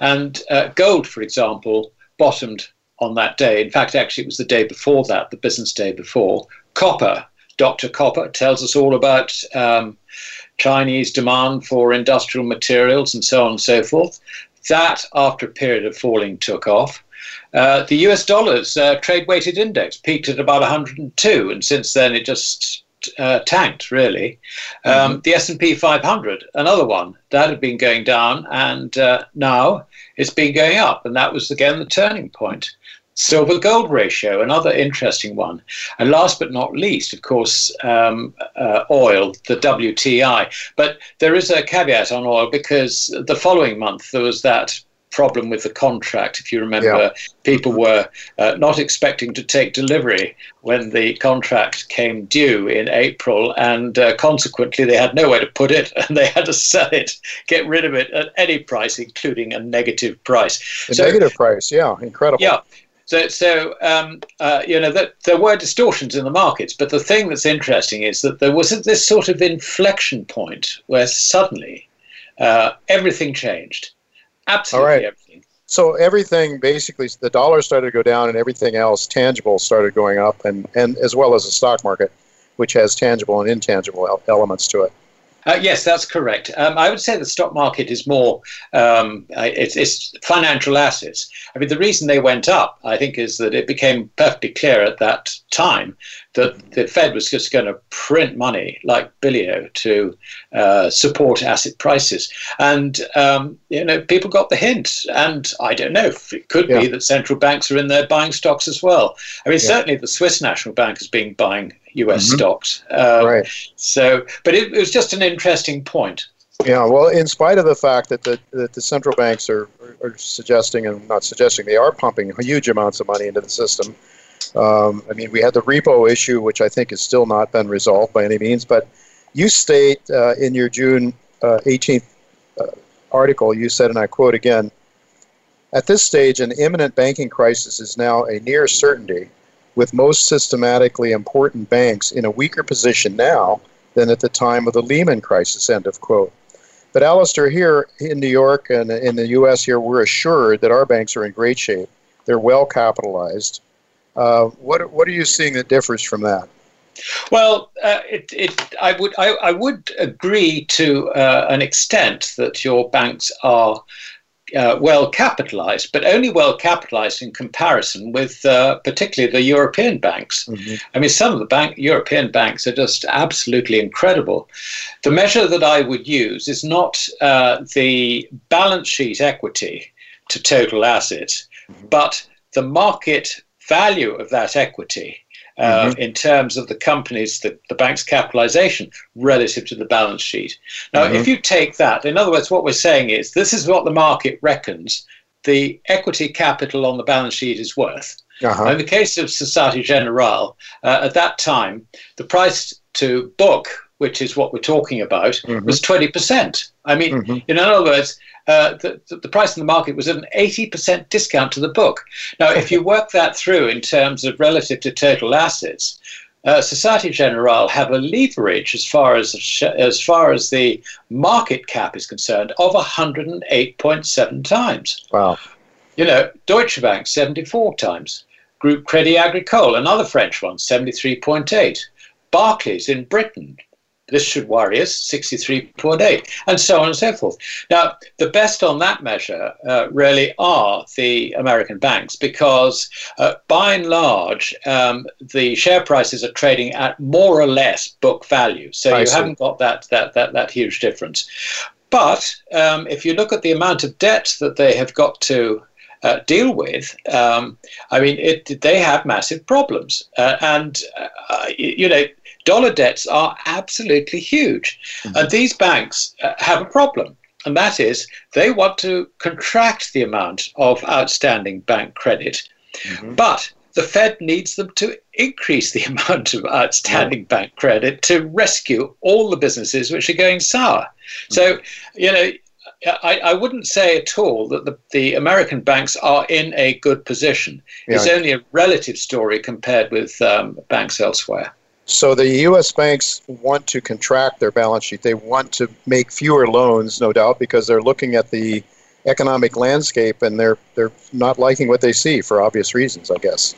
And uh, gold, for example, bottomed on that day. In fact, actually, it was the day before that, the business day before. Copper, Dr. Copper tells us all about um, Chinese demand for industrial materials and so on and so forth. That, after a period of falling, took off. Uh, the US dollars uh, trade weighted index peaked at about 102, and since then it just uh, tanked really. Um, mm-hmm. The S&P 500, another one that had been going down, and uh, now it's been going up, and that was again the turning point. Silver gold ratio, another interesting one. And last but not least, of course, um, uh, oil, the WTI. But there is a caveat on oil because the following month there was that problem with the contract. If you remember, yeah. people were uh, not expecting to take delivery when the contract came due in April, and uh, consequently, they had nowhere to put it and they had to sell it, get rid of it at any price, including a negative price. A so, negative price, yeah, incredible. Yeah. So, so um, uh, you know, that there were distortions in the markets, but the thing that's interesting is that there wasn't this sort of inflection point where suddenly uh, everything changed. Absolutely everything. So everything basically, the dollar started to go down, and everything else tangible started going up, and, and as well as the stock market, which has tangible and intangible elements to it. Uh, yes, that's correct. Um, I would say the stock market is more um, it's, it's, financial assets. I mean, the reason they went up, I think, is that it became perfectly clear at that time that the Fed was just going to print money like billio to uh, support asset prices, and um, you know people got the hint. And I don't know it could yeah. be that central banks are in there buying stocks as well. I mean, yeah. certainly the Swiss National Bank has been buying U.S. Mm-hmm. stocks. Um, right. So, but it, it, was just an interesting point. Yeah. Well, in spite of the fact that the that the central banks are, are suggesting and not suggesting they are pumping huge amounts of money into the system. Um, I mean, we had the repo issue, which I think has still not been resolved by any means. But you state uh, in your June uh, 18th uh, article, you said, and I quote again. At this stage, an imminent banking crisis is now a near certainty with most systematically important banks in a weaker position now than at the time of the Lehman crisis, end of quote. But Alistair, here in New York and in the U.S. here, we're assured that our banks are in great shape. They're well capitalized. Uh, what, what are you seeing that differs from that? Well, uh, it, it, I would I, I would agree to uh, an extent that your banks are uh, well capitalized, but only well capitalized in comparison with uh, particularly the European banks. Mm-hmm. I mean, some of the bank, European banks are just absolutely incredible. The measure that I would use is not uh, the balance sheet equity to total assets, mm-hmm. but the market value of that equity uh, mm-hmm. in terms of the companies, the, the bank's capitalization relative to the balance sheet. Now, mm-hmm. if you take that, in other words, what we're saying is this is what the market reckons the equity capital on the balance sheet is worth. Uh-huh. In the case of Societe Generale, uh, at that time, the price to book, which is what we're talking about, mm-hmm. was 20%. I mean, mm-hmm. in other words, uh, the, the price in the market was at an 80% discount to the book. Now, if you work that through in terms of relative to total assets, uh, Societe Generale have a leverage as far as as far as the market cap is concerned of 108.7 times. Wow. You know, Deutsche Bank 74 times. Group Crédit Agricole, another French one, 73.8. Barclays in Britain, this should worry us, 63.8, and so on and so forth. Now, the best on that measure uh, really are the American banks because, uh, by and large, um, the share prices are trading at more or less book value. So I you see. haven't got that, that, that, that huge difference. But um, if you look at the amount of debt that they have got to uh, deal with, um, I mean, it, they have massive problems. Uh, and, uh, you know, dollar debts are absolutely huge. Mm-hmm. And these banks uh, have a problem. And that is, they want to contract the amount of outstanding bank credit. Mm-hmm. But the Fed needs them to increase the amount of outstanding bank credit to rescue all the businesses which are going sour. Mm-hmm. So, you know, I, I, wouldn't say at all that the, the American banks are in a good position. Yeah. It's only a relative story compared with um, banks elsewhere. So the U.S. banks want to contract their balance sheet. They want to make fewer loans, no doubt, because they're looking at the economic landscape and they're they're not liking what they see for obvious reasons, I guess.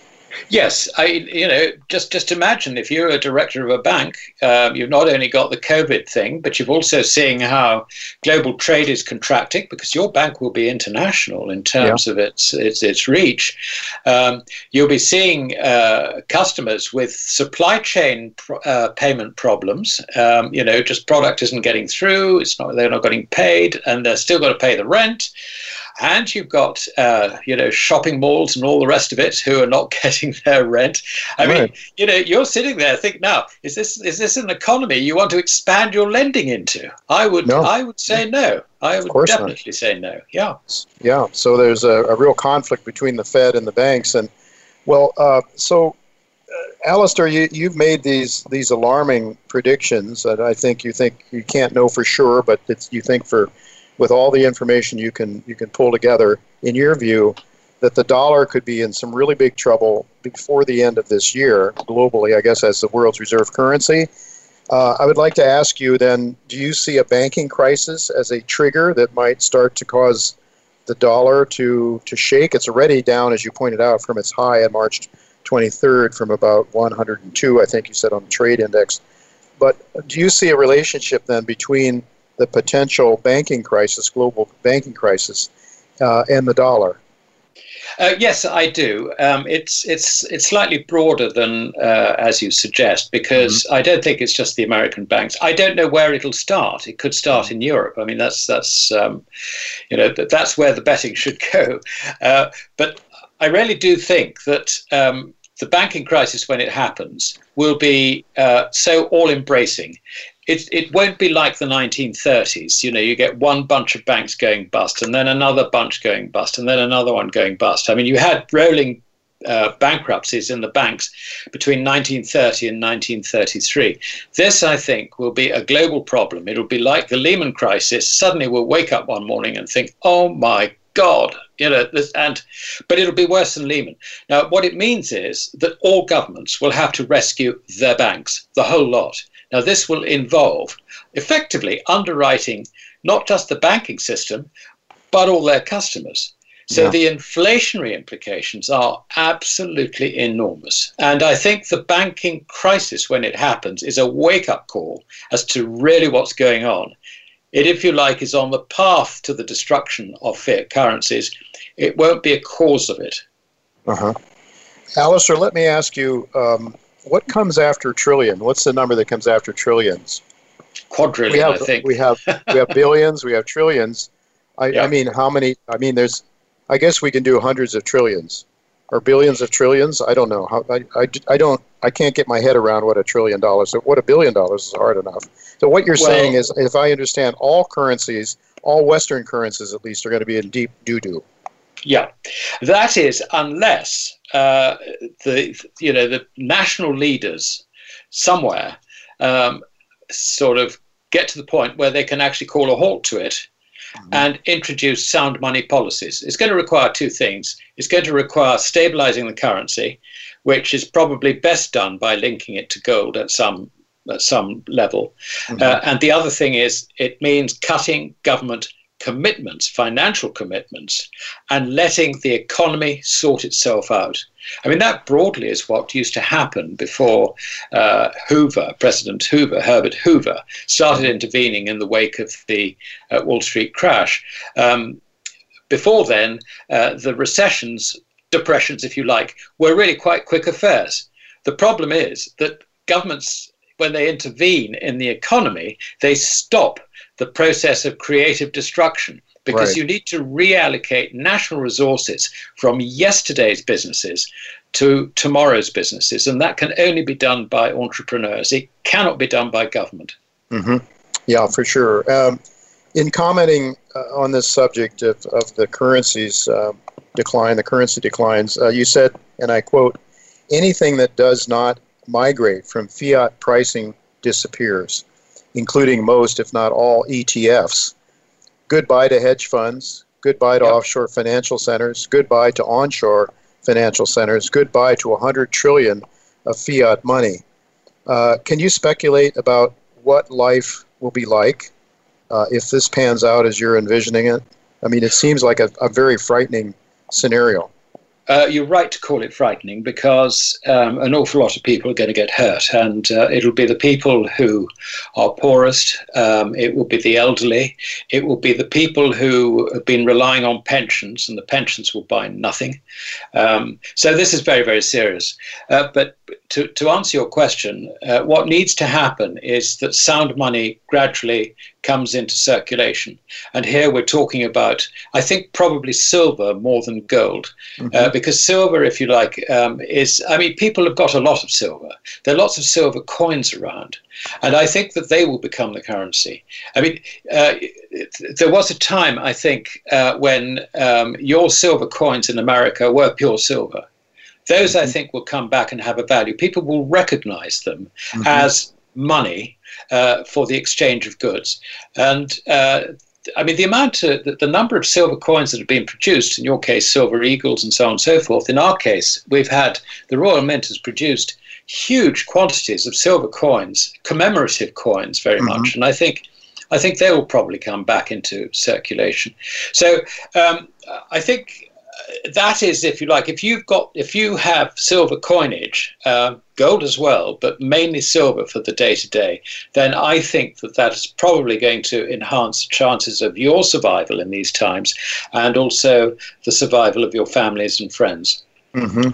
Yes, I you know just just imagine if you're a director of a bank, um, you've not only got the COVID thing, but you've also seeing how global trade is contracting because your bank will be international in terms yeah. of its its its reach. Um, you'll be seeing uh, customers with supply chain uh, payment problems. Um, you know, just product isn't getting through. It's not they're not getting paid, and they're still got to pay the rent and you've got uh, you know shopping malls and all the rest of it who are not getting their rent. I right. mean, you know, you're sitting there think now, is this is this an economy you want to expand your lending into? I would no. I would say no. I would definitely not. say no. Yeah. Yeah. So there's a, a, real conflict between the Fed and the banks, and well, uh, so. Uh, Alistair, you, you've made these these alarming predictions that I think you think you can't know for sure, but you think for with all the information you can you can pull together, in your view, that the dollar could be in some really big trouble before the end of this year globally, I guess, as the world's reserve currency. Uh, I would like to ask you then do you see a banking crisis as a trigger that might start to cause the dollar to, to shake? It's already down, as you pointed out, from its high on March 23rd from about 102, I think you said, on the trade index. But do you see a relationship then between the potential banking crisis, global banking crisis, uh, and the dollar? Uh, yes, I do. Um, it's it's it's slightly broader than uh, as you suggest because mm-hmm. I don't think it's just the American banks. I don't know where it'll start. It could start in Europe. I mean, that's that's um, you know that's where the betting should go. Uh, but I really do think that um, the banking crisis, when it happens, will be uh, so all embracing. It, it won't be like the 1930s. You know, you get one bunch of banks going bust, and then another bunch going bust, and then another one going bust. I mean, you had rolling uh, bankruptcies in the banks between 1930 and 1933. This, I think, will be a global problem. It'll be like the Lehman crisis. Suddenly, we'll wake up one morning and think, "Oh my God, you know, this, and but it'll be worse than Lehman. Now, what it means is that all governments will have to rescue their banks, the whole lot. Now, this will involve effectively underwriting not just the banking system, but all their customers. So yeah. the inflationary implications are absolutely enormous. And I think the banking crisis, when it happens, is a wake up call as to really what's going on it, if you like, is on the path to the destruction of fiat currencies. It won't be a cause of it. Uh huh. Alistair, let me ask you um, what comes after trillion? What's the number that comes after trillions? Quadrillion, we have, I think. We have, we have billions, we have trillions. I, yep. I mean, how many? I mean, there's, I guess we can do hundreds of trillions or billions of trillions. I don't know. How, I, I, I don't, I can't get my head around what a trillion dollars, what a billion dollars is hard enough. So what you're well, saying is, if I understand, all currencies, all Western currencies at least, are going to be in deep doo doo. Yeah, that is unless uh, the you know the national leaders somewhere um, sort of get to the point where they can actually call a halt to it mm-hmm. and introduce sound money policies. It's going to require two things. It's going to require stabilizing the currency, which is probably best done by linking it to gold at some at some level. Mm-hmm. Uh, and the other thing is, it means cutting government commitments, financial commitments, and letting the economy sort itself out. I mean, that broadly is what used to happen before uh, Hoover, President Hoover, Herbert Hoover, started intervening in the wake of the uh, Wall Street crash. Um, before then, uh, the recessions, depressions, if you like, were really quite quick affairs. The problem is that governments, when they intervene in the economy, they stop the process of creative destruction because right. you need to reallocate national resources from yesterday's businesses to tomorrow's businesses. And that can only be done by entrepreneurs, it cannot be done by government. Mm-hmm. Yeah, for sure. Um, in commenting uh, on this subject of, of the currencies uh, decline, the currency declines, uh, you said, and I quote, anything that does not migrate from fiat pricing disappears including most, if not all, ETFs. Goodbye to hedge funds. Goodbye to yep. offshore financial centers. Goodbye to onshore financial centers. Goodbye to 100 trillion of fiat money. Uh, can you speculate about what life will be like uh, if this pans out as you're envisioning it? I mean, it seems like a, a very frightening scenario. Uh, you're right to call it frightening because um, an awful lot of people are going to get hurt, and uh, it'll be the people who are poorest, um, it will be the elderly, it will be the people who have been relying on pensions, and the pensions will buy nothing. Um, so this is very, very serious. Uh, but to, to answer your question, uh, what needs to happen is that sound money gradually comes into circulation. And here we're talking about, I think, probably silver more than gold, uh, mm-hmm. uh, because silver, if you like, um, is, I mean, people have got a lot of silver. There are lots of silver coins around. And I think that they will become the currency. I mean, uh, there was a time, I think, uh, when um, your silver coins in America were pure silver. Those, I mm-hmm. think, will come back and have a value. People will recognize them mm-hmm. as money uh, for the exchange of goods. And uh, I mean, the amount, of, the, the number of silver coins that have been produced, in your case, silver eagles and so on and so forth. In our case, we've had, the Royal Mint has produced huge quantities of silver coins, commemorative coins, very mm-hmm. much. And I think, I think they will probably come back into circulation. So um, I think that is, if you like, if you've got, if you have silver coinage, uh, gold as well, but mainly silver for the day to day, then I think that that is probably going to enhance the chances of your survival in these times, and also the survival of your families and friends. Mm-hmm.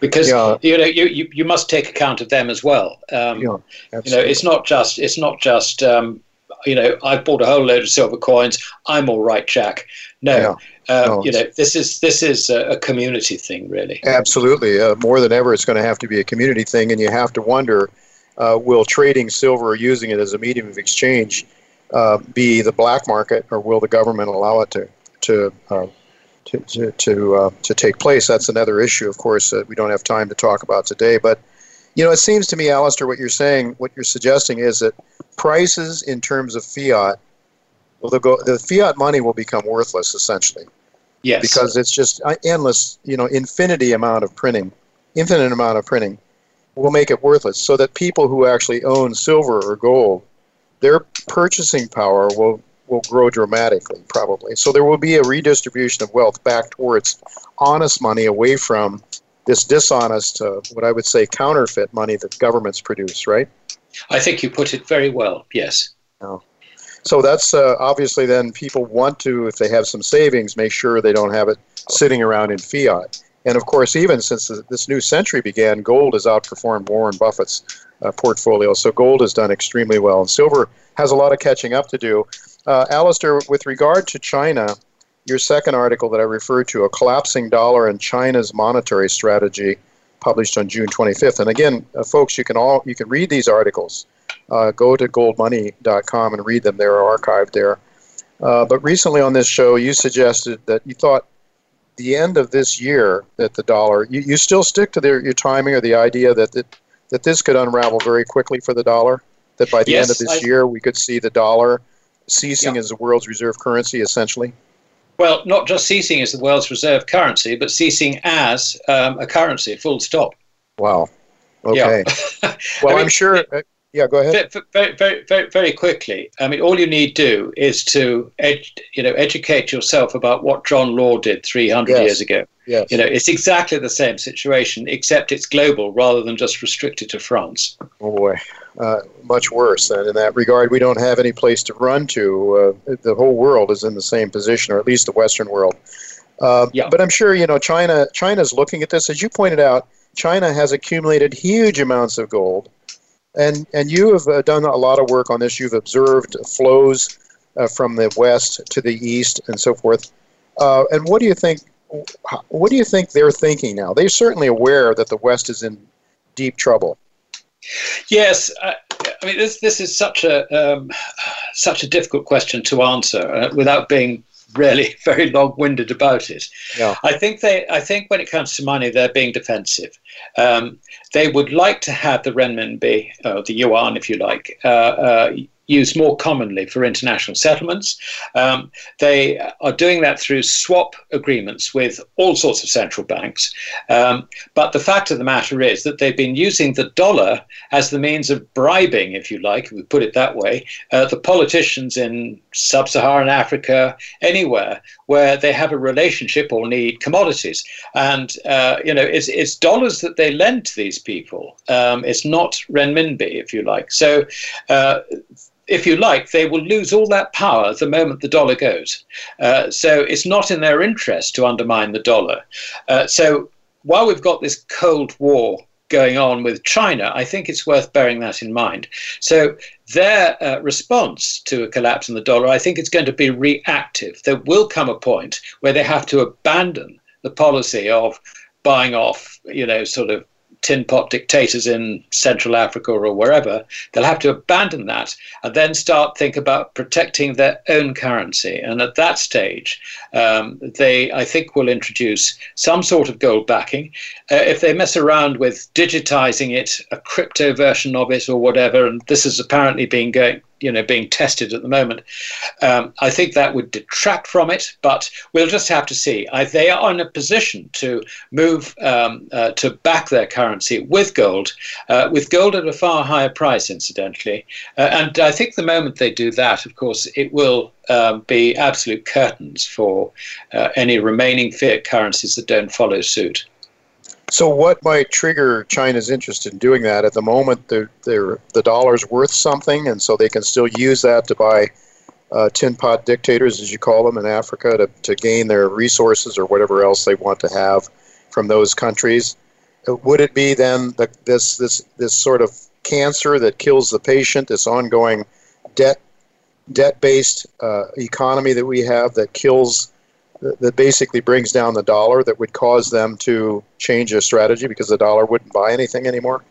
Because yeah. you know you, you, you must take account of them as well. Um, yeah, you know, it's not just it's not just um, you know I've bought a whole load of silver coins. I'm all right, Jack. No, yeah. Uh, no. you know, this is this is a, community thing, really. Absolutely, uh, more than ever, it's going to have to be a community thing, and you have to wonder: uh, Will trading silver or using it as a medium of exchange uh, be the black market, or will the government allow it to to uh, to to to, uh, to, take place? That's another issue, of course, that we don't have time to talk about today. But you know, it seems to me, Alistair, what you're saying, what you're suggesting is that prices in terms of fiat well, go, the fiat money will become worthless essentially. Yes. Because it's just endless, you know, infinity amount of printing, infinite amount of printing will make it worthless. So that people who actually own silver or gold, their purchasing power will will grow dramatically, probably. So there will be a redistribution of wealth back towards honest money, away from this dishonest, uh, what I would say, counterfeit money that governments produce. Right? I think you put it very well. Yes. Oh. So that's uh, obviously then people want to, if they have some savings, make sure they don't have it sitting around in fiat. And of course, even since this new century began, gold has outperformed Warren Buffett's uh, portfolio. So gold has done extremely well. And silver has a lot of catching up to do. Uh, Alistair, with regard to China, your second article that I referred to, A Collapsing Dollar and China's Monetary Strategy, published on June 25th. And again, uh, folks, you can all you can read these articles go to goldmoney.com and read them. They're archived there. Uh, but recently on this show, you suggested that you thought the end of this year that the dollar, you, you still stick to the, your timing or the idea that, that, that this could unravel very quickly for the dollar? That by the yes, end of this I, year, we could see the dollar ceasing yeah. as the world's reserve currency, essentially? Well, not just ceasing as the world's reserve currency, but ceasing as um, a currency, full stop. Wow. Okay. Yeah. well, I am sure. Uh, yeah, go ahead. Very, very, very, very quickly. I mean, all you need do is to, ed, you know, educate yourself about what John Law did 300 yes. years ago. Yes. You know, it's exactly the same situation, except it's global rather than just restricted to France. Oh boy, uh, much worse. And in that regard, we don't have any place to run to. Uh, the whole world is in the same position, or at least the Western world. Uh, yeah. But I'm sure you know China. China's looking at this, as you pointed out. China has accumulated huge amounts of gold and and you have uh, done a lot of work on this. You've observed flows uh, from the west to the east and so forth. Uh, and what do you think? What do you think they're thinking now? They're certainly aware that the West is in deep trouble. Yes, I, I mean this. This is such a um, such a difficult question to answer uh, without being really very long-winded about it. Yeah. I think they. I think when it comes to money, they're being defensive. Um, they would like to have the renminbi, uh, the yuan, if you like, uh, uh, used more commonly for international settlements. Um, they are doing that through swap agreements with all sorts of central banks. Um, but the fact of the matter is that they've been using the dollar as the means of bribing, if you like, if we put it that way, uh, the politicians in sub Saharan Africa, anywhere where they have a relationship or need commodities. And, uh, you know, it's, it's dollars that they lend to these people, um, it's not renminbi, if you like. So, uh, if you like, they will lose all that power the moment the dollar goes. Uh, so it's not in their interest to undermine the dollar. Uh, so while we've got this Cold War going on with China, I think it's worth bearing that in mind. So their uh, response to a collapse in the dollar, I think it's going to be reactive. There will come a point where they have to abandon the policy of buying off, you know, sort of tin pot dictators in Central Africa or wherever, they'll have to abandon that and then start think about protecting their own currency. And at that stage, um, they, I think, will introduce some sort of gold backing. Uh, if they mess around with digitizing it, a crypto version of it, or whatever, and this is apparently being going you know being tested at the moment. Um, I think that would detract from it, but we'll just have to see. I, they are in a position to move um, uh, to back their currency with gold, uh, with gold at a far higher price, incidentally. Uh, and I think the moment they do that, of course, it will um, be absolute curtains for uh, any remaining fiat currencies that don't follow suit. So, what might trigger China's interest in doing that? At the moment, they're, they're, the dollar's worth something, and so they can still use that to buy uh, tin pot dictators, as you call them, in Africa to, to gain their resources or whatever else they want to have from those countries. Uh, would it be then the, this, this, this sort of cancer that kills the patient, this ongoing debt debt based uh, economy that we have that kills that basically brings down the dollar that would cause them to change a strategy because the dollar wouldn't buy anything anymore?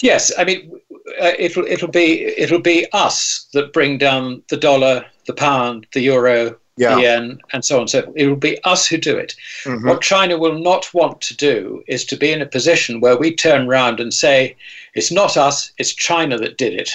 Yes, I mean uh, it'll it'll be it'll be us that bring down the dollar, the pound, the euro, yeah. the yen, and so on. So it will be us who do it. Mm-hmm. What China will not want to do is to be in a position where we turn around and say it's not us, it's China that did it,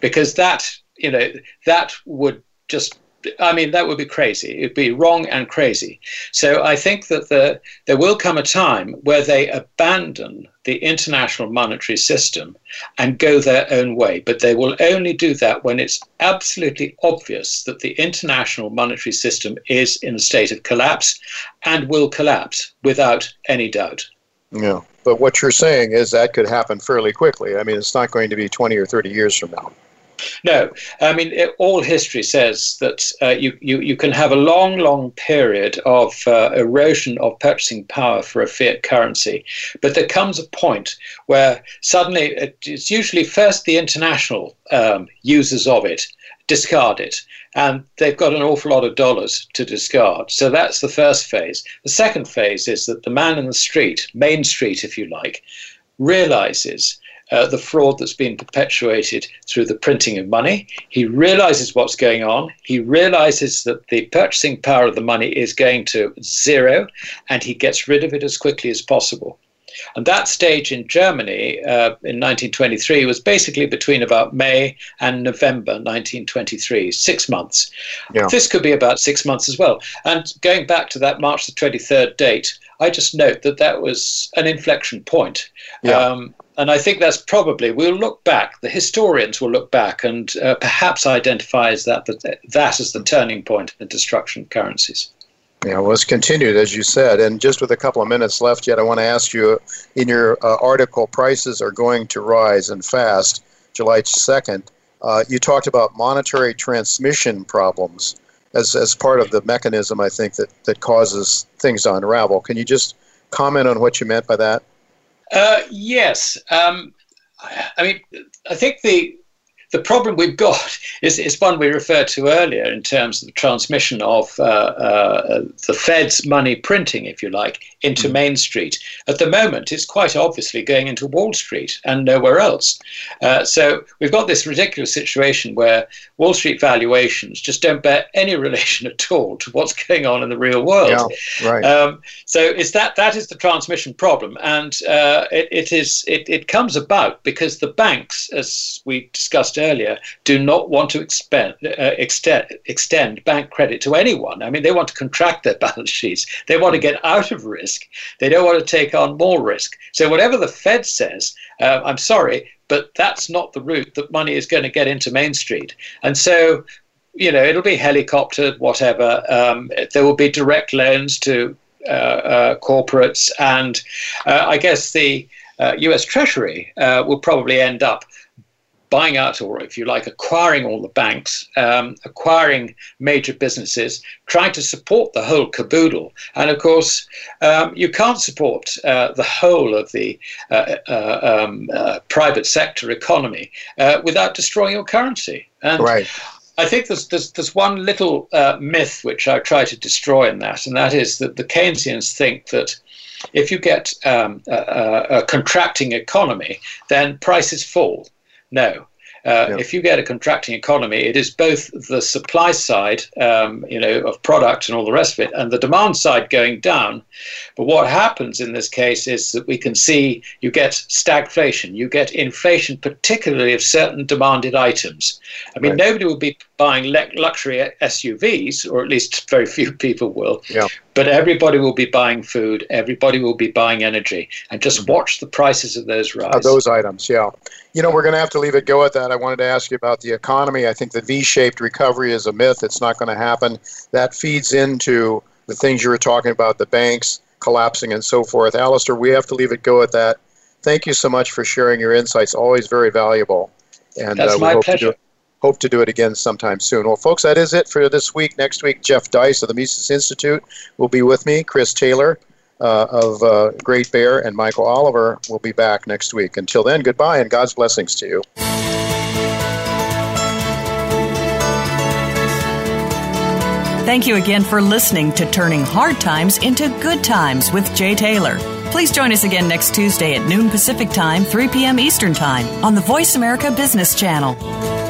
because that you know that would just I mean, that would be crazy. It'd be wrong and crazy. So I think that the, there will come a time where they abandon the international monetary system and go their own way. But they will only do that when it's absolutely obvious that the international monetary system is in a state of collapse and will collapse without any doubt. Yeah. But what you're saying is that could happen fairly quickly. I mean, it's not going to be 20 or 30 years from now. No, I mean, it, all history says that uh, you, you, you can have a long, long period of uh, erosion of purchasing power for a fiat currency, but there comes a point where suddenly it's usually first the international um, users of it discard it, and they've got an awful lot of dollars to discard. So that's the first phase. The second phase is that the man in the street, Main Street, if you like, realizes uh, the fraud that's been perpetuated through the printing of money. He realizes what's going on. He realizes that the purchasing power of the money is going to zero, and he gets rid of it as quickly as possible. And that stage in Germany uh, in 1923 was basically between about May and November 1923, six months. Yeah. This could be about six months as well. And going back to that March the 23rd date, I just note that that was an inflection point. Yeah. Um, and I think that's probably, we'll look back, the historians will look back and uh, perhaps identify as that, that, that as the turning point in the destruction of currencies. Yeah, well, it's continued, as you said. And just with a couple of minutes left yet, I want to ask you in your uh, article, prices are going to rise and fast, July 2nd. Uh, you talked about monetary transmission problems as, as part of the mechanism, I think, that, that causes things to unravel. Can you just comment on what you meant by that? Uh, yes. Um, I mean, I think the the problem we've got is, is one we referred to earlier in terms of the transmission of uh, uh, the Fed's money printing, if you like, into mm. Main Street. At the moment, it's quite obviously going into Wall Street and nowhere else. Uh, so we've got this ridiculous situation where Wall Street valuations just don't bear any relation at all to what's going on in the real world. Yeah, right. Um, so it's that that is the transmission problem, and uh, it, it is it, it comes about because the banks, as we discussed earlier, do not want to expend, uh, extend, extend bank credit to anyone. I mean, they want to contract their balance sheets. They want to get out of risk. They don't want to take on more risk. So whatever the Fed says, uh, I'm sorry, but that's not the route that money is going to get into Main Street. And so, you know, it'll be helicoptered, whatever. Um, there will be direct loans to uh, uh, corporates, and uh, I guess the U.S. Uh, Treasury uh, will probably end up buying out, or if you like, acquiring all the banks, um, acquiring major businesses, trying to support the whole caboodle. And of course, um, you can't support uh, the whole of the uh, uh, um, uh, private sector economy uh, without destroying your currency. And right. I think there's, there's, there's one little uh, myth which I try to destroy in that, and that is that the Keynesians think that if you get um, a, a, contracting economy, then prices fall. No. Uh, yeah. If you get a contracting economy, it is both the supply side, um, you know, of product and all the rest of it, and the demand side going down. But what happens in this case is that we can see you get stagflation, you get inflation, particularly of certain demanded items. I mean, right. nobody will be buying le- luxury SUVs, or at least very few people will. Yeah. But everybody will be buying food, everybody will be buying energy, and just mm-hmm. watch the prices of those rise. Of those items, yeah. You know, we're going to have to leave it go at that. I wanted to ask you about the economy. I think the V shaped recovery is a myth. It's not going to happen. That feeds into the things you were talking about, the banks collapsing and so forth. Alistair, we have to leave it go at that. Thank you so much for sharing your insights. Always very valuable. And That's uh, my pleasure. Hope to do it again sometime soon. Well, folks, that is it for this week. Next week, Jeff Deist of the Mises Institute will be with me. Chris Taylor uh, of uh, Great Bear and Michael Oliver will be back next week. Until then, goodbye and God's blessings to you. Thank you again for listening to Turning Hard Times into Good Times with Jay Taylor. Please join us again next Tuesday at noon Pacific Time, 3 p.m. Eastern Time on the Voice America Business Channel.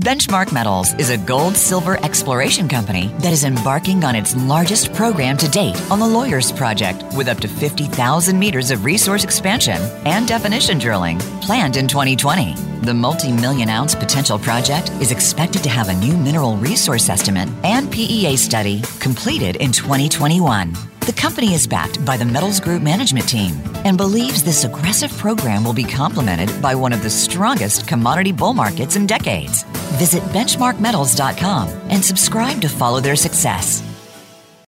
Benchmark Metals is a gold silver exploration company that is embarking on its largest program to date on the Lawyers Project with up to 50,000 meters of resource expansion and definition drilling planned in 2020. The multi million ounce potential project is expected to have a new mineral resource estimate and PEA study completed in 2021. The company is backed by the Metals Group management team and believes this aggressive program will be complemented by one of the strongest commodity bull markets in decades. Visit benchmarkmetals.com and subscribe to follow their success.